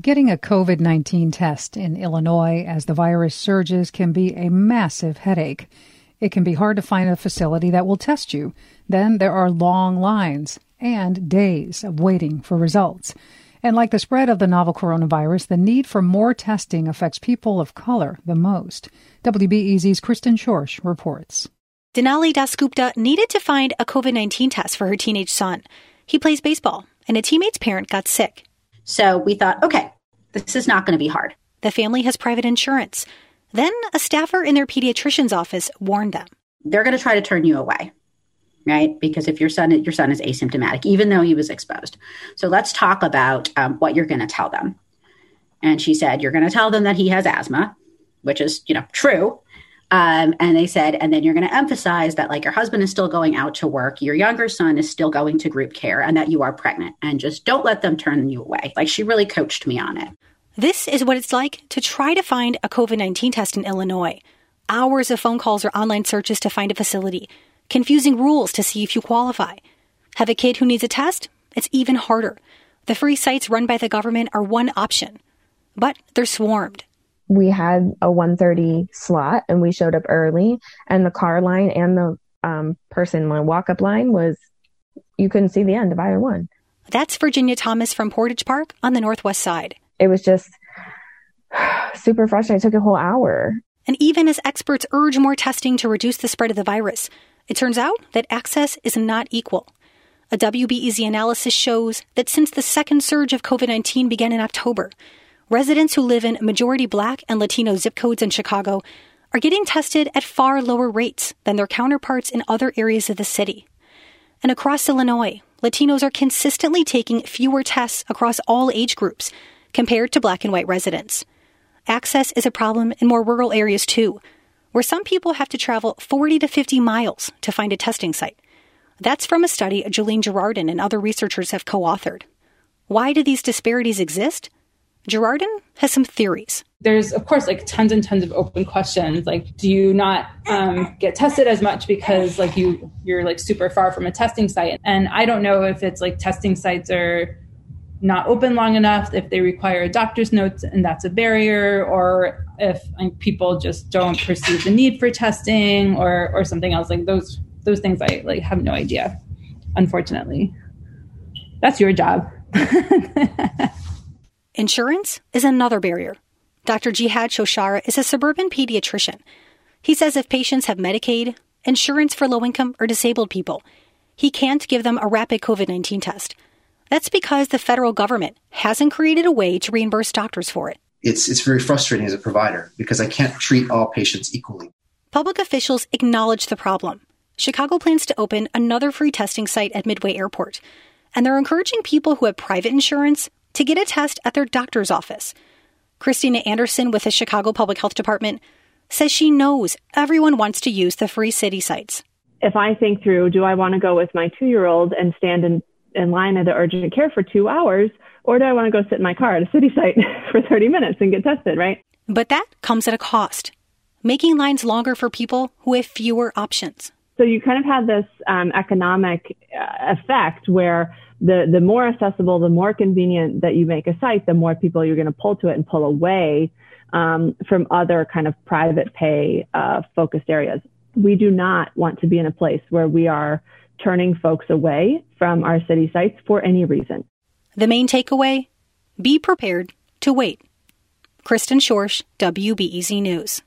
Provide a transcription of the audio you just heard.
Getting a COVID 19 test in Illinois as the virus surges can be a massive headache. It can be hard to find a facility that will test you. Then there are long lines and days of waiting for results. And like the spread of the novel coronavirus, the need for more testing affects people of color the most. WBEZ's Kristen Schorsch reports. Denali Dasgupta needed to find a COVID 19 test for her teenage son. He plays baseball, and a teammate's parent got sick. So we thought, okay, this is not going to be hard. The family has private insurance. Then a staffer in their pediatrician's office warned them. They're going to try to turn you away, right? Because if your son your son is asymptomatic, even though he was exposed. So let's talk about um, what you're going to tell them. And she said, you're going to tell them that he has asthma, which is you know true. Um, and they said, and then you're going to emphasize that like your husband is still going out to work, your younger son is still going to group care, and that you are pregnant. And just don't let them turn you away. Like she really coached me on it. This is what it's like to try to find a COVID 19 test in Illinois. Hours of phone calls or online searches to find a facility, confusing rules to see if you qualify. Have a kid who needs a test? It's even harder. The free sites run by the government are one option, but they're swarmed we had a 1.30 slot and we showed up early and the car line and the um, person line walk up line was you couldn't see the end of either one. That's virginia thomas from portage park on the northwest side. It was just super frustrating. It took a whole hour. And even as experts urge more testing to reduce the spread of the virus it turns out that access is not equal. A WBEZ analysis shows that since the second surge of COVID 19 began in October, residents who live in majority black and Latino zip codes in Chicago are getting tested at far lower rates than their counterparts in other areas of the city. And across Illinois, Latinos are consistently taking fewer tests across all age groups compared to black and white residents. Access is a problem in more rural areas too, where some people have to travel 40 to 50 miles to find a testing site. That's from a study Jolene Girardin and other researchers have co authored. Why do these disparities exist? Girardin has some theories. There's, of course, like tons and tons of open questions. Like, do you not um, get tested as much because like you you're like super far from a testing site? And I don't know if it's like testing sites are not open long enough, if they require a doctor's note and that's a barrier, or if like, people just don't perceive the need for testing, or or something else. Like those those things, I like have no idea. Unfortunately, that's your job. Insurance is another barrier. Dr. Jihad Shoshara is a suburban pediatrician. He says if patients have Medicaid, insurance for low income or disabled people, he can't give them a rapid COVID 19 test. That's because the federal government hasn't created a way to reimburse doctors for it. It's, it's very frustrating as a provider because I can't treat all patients equally. Public officials acknowledge the problem. Chicago plans to open another free testing site at Midway Airport, and they're encouraging people who have private insurance to get a test at their doctor's office. Christina Anderson with the Chicago Public Health Department says she knows everyone wants to use the free city sites. If I think through, do I want to go with my two year old and stand in, in line at the urgent care for two hours, or do I want to go sit in my car at a city site for 30 minutes and get tested, right? But that comes at a cost, making lines longer for people who have fewer options. So you kind of have this um, economic uh, effect where the, the more accessible, the more convenient that you make a site, the more people you're going to pull to it and pull away um, from other kind of private pay uh, focused areas. We do not want to be in a place where we are turning folks away from our city sites for any reason. The main takeaway be prepared to wait. Kristen Schorsch, WBEZ News.